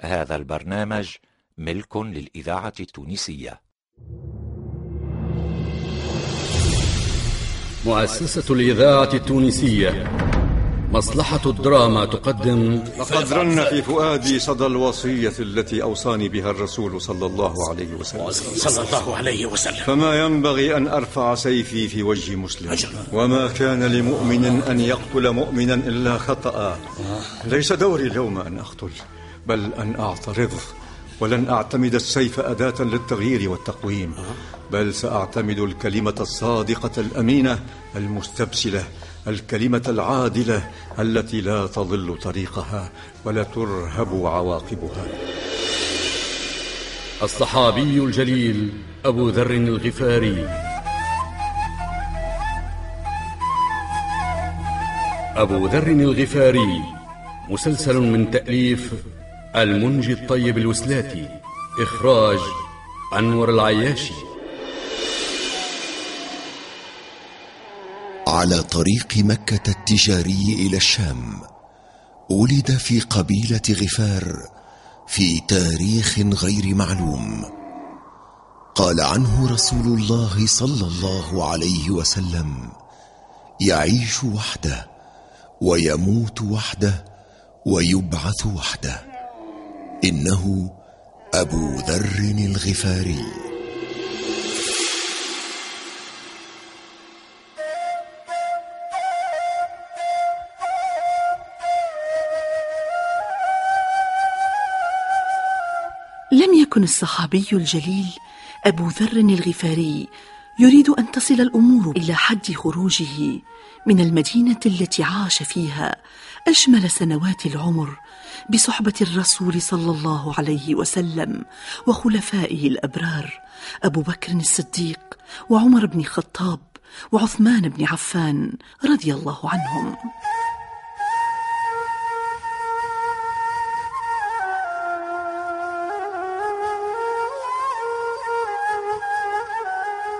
هذا البرنامج ملك للإذاعة التونسية. مؤسسة الإذاعة التونسية. مصلحة الدراما تقدم. لقد رن في فؤادي صدى الوصية التي أوصاني بها الرسول صلى الله عليه وسلم. صلى الله عليه وسلم. فما ينبغي أن أرفع سيفي في وجه مسلم. وما كان لمؤمن أن يقتل مؤمنا إلا خطأ. ليس دوري اليوم أن أقتل. بل أن أعترض ولن أعتمد السيف أداة للتغيير والتقويم بل سأعتمد الكلمة الصادقة الأمينة المستبسلة الكلمة العادلة التي لا تضل طريقها ولا ترهب عواقبها. الصحابي الجليل أبو ذر الغفاري. أبو ذر الغفاري مسلسل من تأليف المنجي الطيب الوسلاتي إخراج أنور العياشي. على طريق مكة التجاري إلى الشام ولد في قبيلة غفار في تاريخ غير معلوم. قال عنه رسول الله صلى الله عليه وسلم يعيش وحده ويموت وحده ويبعث وحده. إنه أبو ذر الغفاري. لم يكن الصحابي الجليل أبو ذر الغفاري يريد أن تصل الأمور إلى حد خروجه من المدينة التي عاش فيها أجمل سنوات العمر بصحبة الرسول صلى الله عليه وسلم وخلفائه الأبرار أبو بكر الصديق وعمر بن الخطاب وعثمان بن عفان رضي الله عنهم.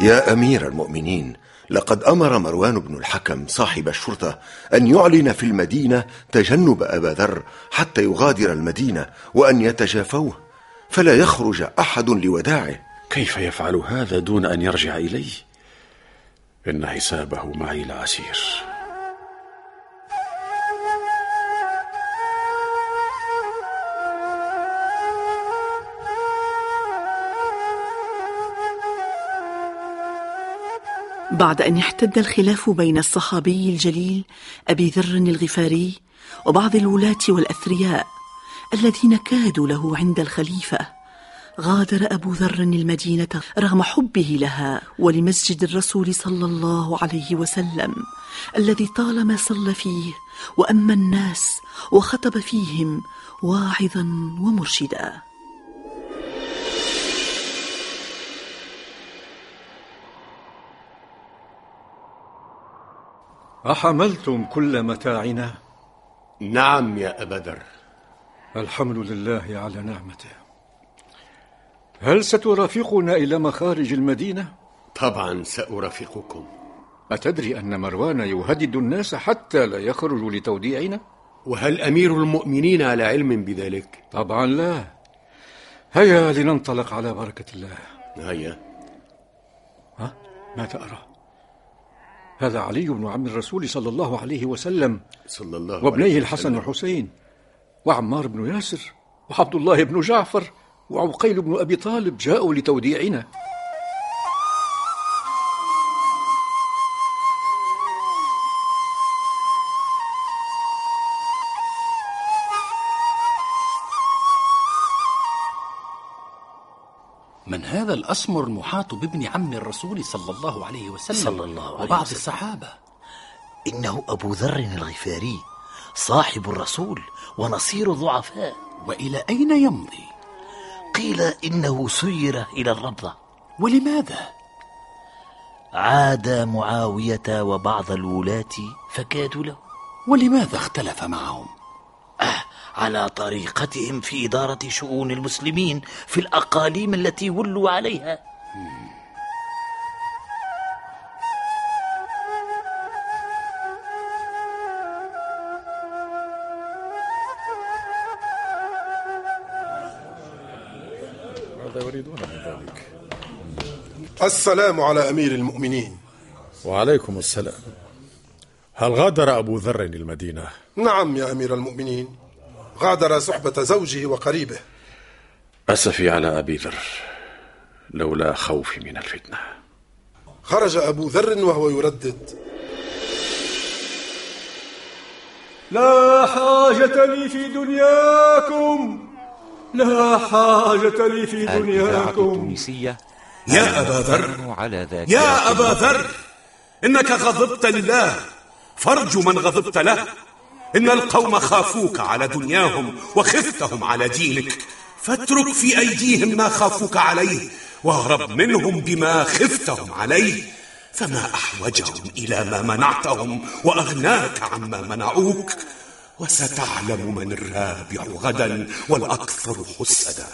يا أمير المؤمنين لقد أمر مروان بن الحكم صاحب الشرطة أن يعلن في المدينة تجنب أبا ذر حتى يغادر المدينة وأن يتجافوه فلا يخرج أحد لوداعه. كيف يفعل هذا دون أن يرجع إليه؟ إن حسابه معي لعسير. بعد أن احتد الخلاف بين الصحابي الجليل أبي ذر الغفاري وبعض الولاة والأثرياء الذين كادوا له عند الخليفة غادر أبو ذر المدينة رغم حبه لها ولمسجد الرسول صلى الله عليه وسلم الذي طالما صلى فيه وأما الناس وخطب فيهم واعظا ومرشدا. أحملتم كل متاعنا نعم يا أبا ذر الحمد لله على نعمته هل سترافقنا إلى مخارج المدينة؟ طبعا سأرافقكم أتدري أن مروان يهدد الناس حتى لا يخرجوا لتوديعنا؟ وهل أمير المؤمنين على علم بذلك؟ طبعا لا هيا لننطلق على بركة الله هيا ها؟ ماذا أرى؟ هذا علي بن عم الرسول صلى الله عليه وسلم صلى الله وابنيه عليه الحسن. والحسين وعمار بن ياسر وعبد الله بن جعفر وعقيل بن أبي طالب جاءوا لتوديعنا من هذا الأسمر المحاط بابن عم الرسول صلى الله عليه وسلم صلى الله عليه وبعض وسلم. الصحابة. إنه أبو ذر الغفاري صاحب الرسول ونصير الضعفاء وإلى أين يمضي؟ قيل إنه سير إلى الربضة ولماذا؟ عاد معاوية وبعض الولاة فكادوا له. ولماذا اختلف معهم؟ على طريقتهم في إدارة شؤون المسلمين في الأقاليم التي ولوا عليها. ماذا يريدون من ذلك؟ السلام على أمير المؤمنين. وعليكم السلام. هل غادر أبو ذر المدينة؟ نعم يا أمير المؤمنين. غادر صحبة زوجه وقريبه. أسفي على أبي ذر لولا خوفي من الفتنة. خرج أبو ذر وهو يردد. لا حاجة لي في دنياكم. لا حاجة لي في دنياكم. التونسية يا أبا ذر يا أبا ذر إنك غضبت لله فارجو من غضبت له. إن القوم خافوك على دنياهم وخفتهم على دينك. فاترك في أيديهم ما خافوك عليه واهرب منهم بما خفتهم عليه. فما أحوجهم إلى ما منعتهم وأغناك عما منعوك. وستعلم من الرابع غدا والأكثر حسدا.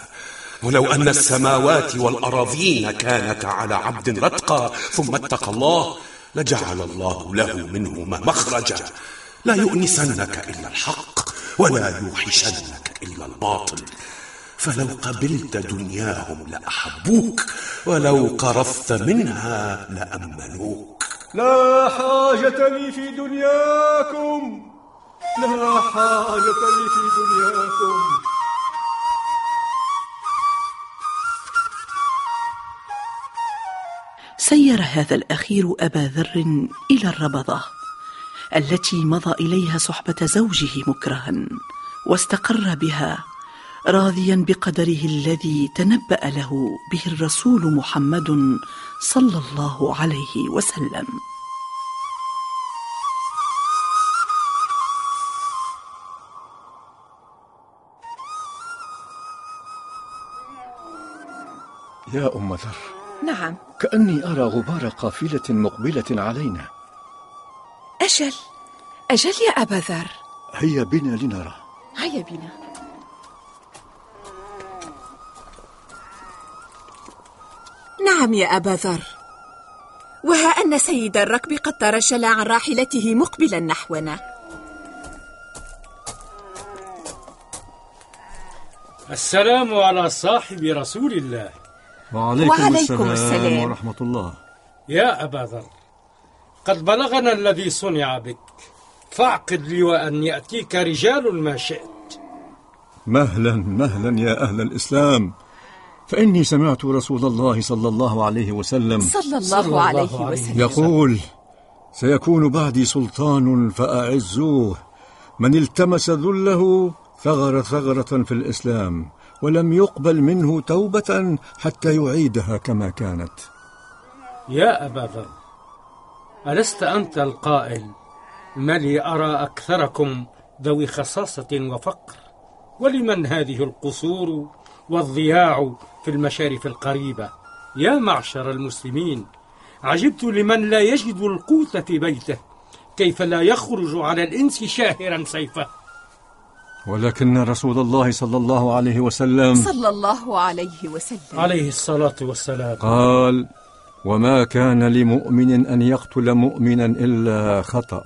ولو أن السماوات والأراضين كانتا على عبد رتقى ثم اتقى الله لجعل الله له منهما مخرجا. لا يؤنسنك إلا الحق ولا يوحشنك إلا الباطل. فلو قبلت دنياهم لأحبوك ولو قرفت منها لأمنوك لا حاجة لي في دنياكم. لا حاجة لي في دنياكم. سير هذا الأخير أبا ذر إلى الربضة. التي مضى إليها صحبة زوجه مكرها واستقر بها راضيا بقدره الذي تنبأ له به الرسول محمد صلى الله عليه وسلم. يا أم ذر نعم. كأني أرى غبار قافلة مقبلة علينا. أجل. أجل يا أبا ذر. هيا بنا لنرى. هيا بنا. نعم يا أبا ذر. وها أن سيد الركب قد ترجل عن راحلته مقبلا نحونا. السلام على صاحب رسول الله. وعليكم, وعليكم السلام, السلام. ورحمة الله. يا أبا ذر. قد بلغنا الذي صنع بك. فاعقد لي وأن يأتيك رجال ما شئت. مهلا مهلا يا أهل الإسلام. فإني سمعت رسول الله صلى الله عليه وسلم صلى الله عليه وسلم. يقول سيكون بعدي سلطان فأعزوه. من التمس ذله ثغر ثغرة في الإسلام ولم يقبل منه توبة حتى يعيدها كما كانت. يا أبا ذر ألست أنت القائل؟ ما لي أرى أكثركم ذوي خصاصة وفقر؟ ولمن هذه القصور والضياع في المشارف القريبة؟ يا معشر المسلمين عجبت لمن لا يجد القوت في بيته كيف لا يخرج على الإنس شاهرا سيفه؟ ولكن رسول الله صلى الله عليه وسلم صلى الله عليه وسلم. عليه الصلاة والسلام. قال وما كان لمؤمن أن يقتل مؤمنا إلا خطأ.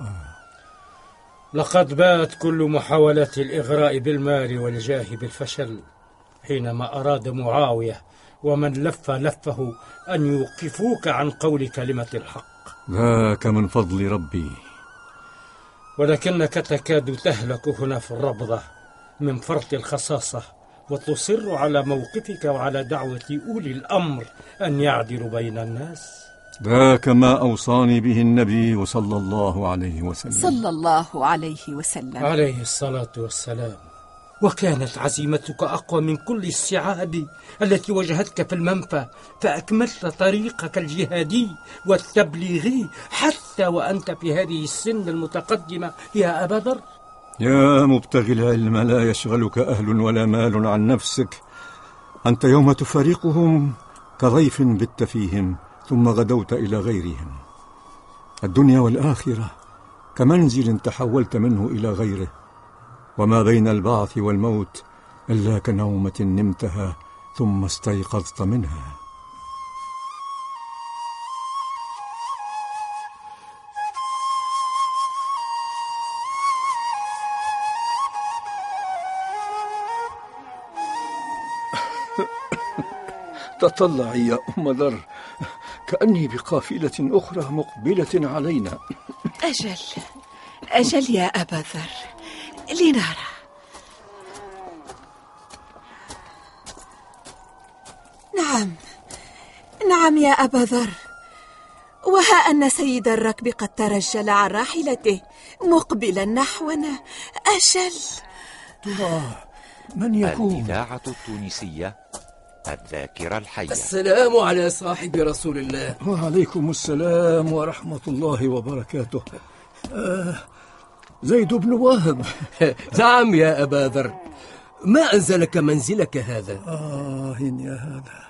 لقد بات كل محاولات الإغراء بالمال والجاه بالفشل حينما أراد معاوية ومن لف لفه أن يوقفوك عن قول كلمة الحق. ذاك من فضل ربي. ولكنك تكاد تهلك هنا في الربضة من فرط الخصاصة. وتصر على موقفك وعلى دعوة أولي الأمر أن يعدلوا بين الناس. ذاك ما أوصاني به النبي صلى الله عليه وسلم. صلى الله عليه وسلم. عليه الصلاة والسلام. وكانت عزيمتك أقوى من كل الصعاب التي واجهتك في المنفى فأكملت طريقك الجهادي والتبليغي حتى وأنت في هذه السن المتقدمة. يا أبا ذر. يا مبتغي العلم لا يشغلك أهل ولا مال عن نفسك. أنت يوم تفارقهم كضيف بت فيهم ثم غدوت إلى غيرهم. الدنيا والآخرة كمنزل تحولت منه إلى غيره. وما بين البعث والموت إلا كنومة نمتها ثم استيقظت منها. تطلعي يا أم ذر. كأني بقافلة أخرى مقبلة علينا. أجل. أجل يا أبا ذر. لنرى. نعم. نعم يا أبا ذر. وها أن سيد الركب قد ترجل عن راحلته مقبلا نحونا. أجل. ترى من يكون الإذاعة التونسية الذاكرة الحية. السلام على صاحب رسول الله. وعليكم السلام ورحمة الله وبركاته. آه زيد بن واهب نعم يا أبا ذر. ما أنزلك منزلك هذا؟ آه يا هذا.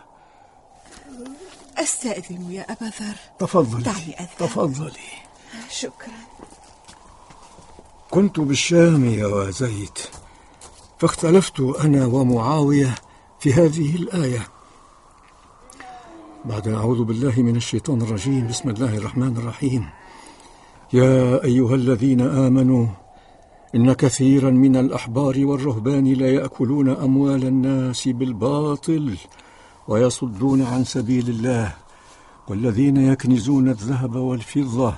أستأذن يا أبا ذر. تفضلي. دعني أذهب. تفضلي. شكرا. كنت بالشام يا زيد فاختلفت أنا ومعاوية في هذه الآية. بعد أعوذ بالله من الشيطان الرجيم. بسم الله الرحمن الرحيم. يا أيها الذين آمنوا إن كثيرا من الأحبار والرهبان لا يأكلون أموال الناس بالباطل ويصدون عن سبيل الله والذين يكنزون الذهب والفضة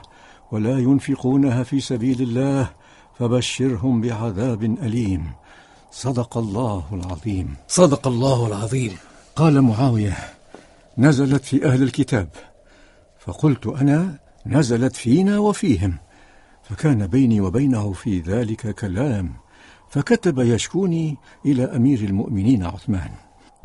ولا ينفقونها في سبيل الله فبشرهم بعذاب أليم. صدق الله العظيم. صدق الله العظيم. قال معاوية نزلت في أهل الكتاب. فقلت أنا نزلت فينا وفيهم. فكان بيني وبينه في ذلك كلام. فكتب يشكوني إلى أمير المؤمنين عثمان.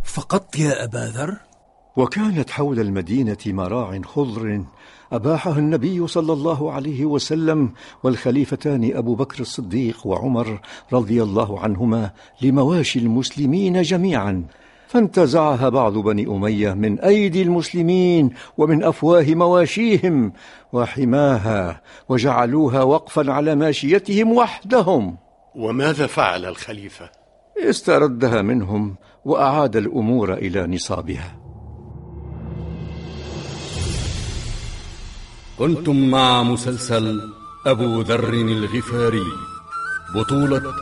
فقط يا أبا ذر؟ وكانت حول المدينة مراع خضر أباحها النبي صلى الله عليه وسلم والخليفتان أبو بكر الصديق وعمر رضي الله عنهما لمواشي المسلمين جميعا. فانتزعها بعض بني أمية من أيدي المسلمين ومن أفواه مواشيهم وحماها وجعلوها وقفا على ماشيتهم وحدهم. وماذا فعل الخليفة؟ استردها منهم وأعاد الأمور إلى نصابها. كنتم مع مسلسل أبو ذر الغفاري. بطولة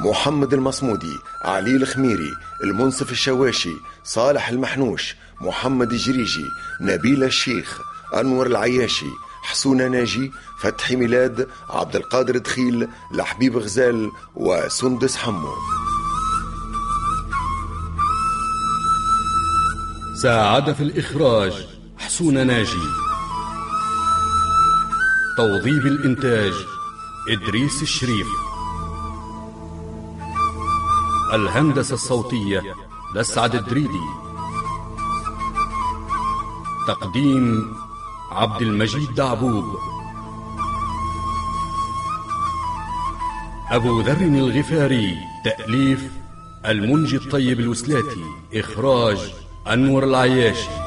محمد المصمودي علي الخميري المنصف الشواشي صالح المحنوش محمد الجريجي نبيل الشيخ أنور العياشي حسون ناجي فتحي ميلاد عبد القادر دخيل لحبيب غزال وسندس حمو. ساعد في الإخراج حسون ناجي. توظيف الإنتاج إدريس الشريف. الهندسة الصوتية لسعد الدريدي. تقديم عبد المجيد دعبوب. أبو ذر الغفاري تأليف المنجي الطيب الوسلاتي إخراج أنور العياشي.